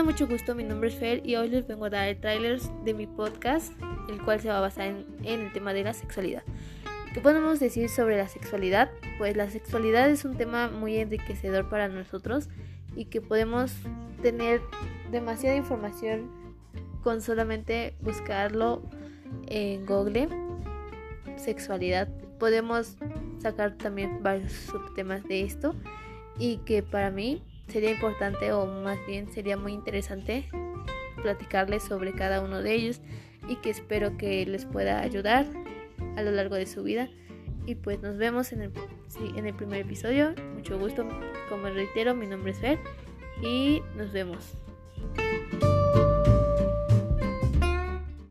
Hola, mucho gusto, mi nombre es Fer y hoy les vengo a dar el tráiler de mi podcast, el cual se va a basar en, en, el tema de la sexualidad. ¿Qué podemos decir sobre la sexualidad? Pues la sexualidad es un tema muy enriquecedor para nosotros y que podemos tener demasiada información con solamente buscarlo en Google, sexualidad. Podemos sacar también varios subtemas de esto y que para mí sería importante o más bien sería muy interesante platicarles sobre cada uno de ellos y que espero que les pueda ayudar a lo largo de su vida. Y pues nos vemos en el, en el primer episodio. Mucho gusto, como reitero, mi nombre es Fer y nos vemos.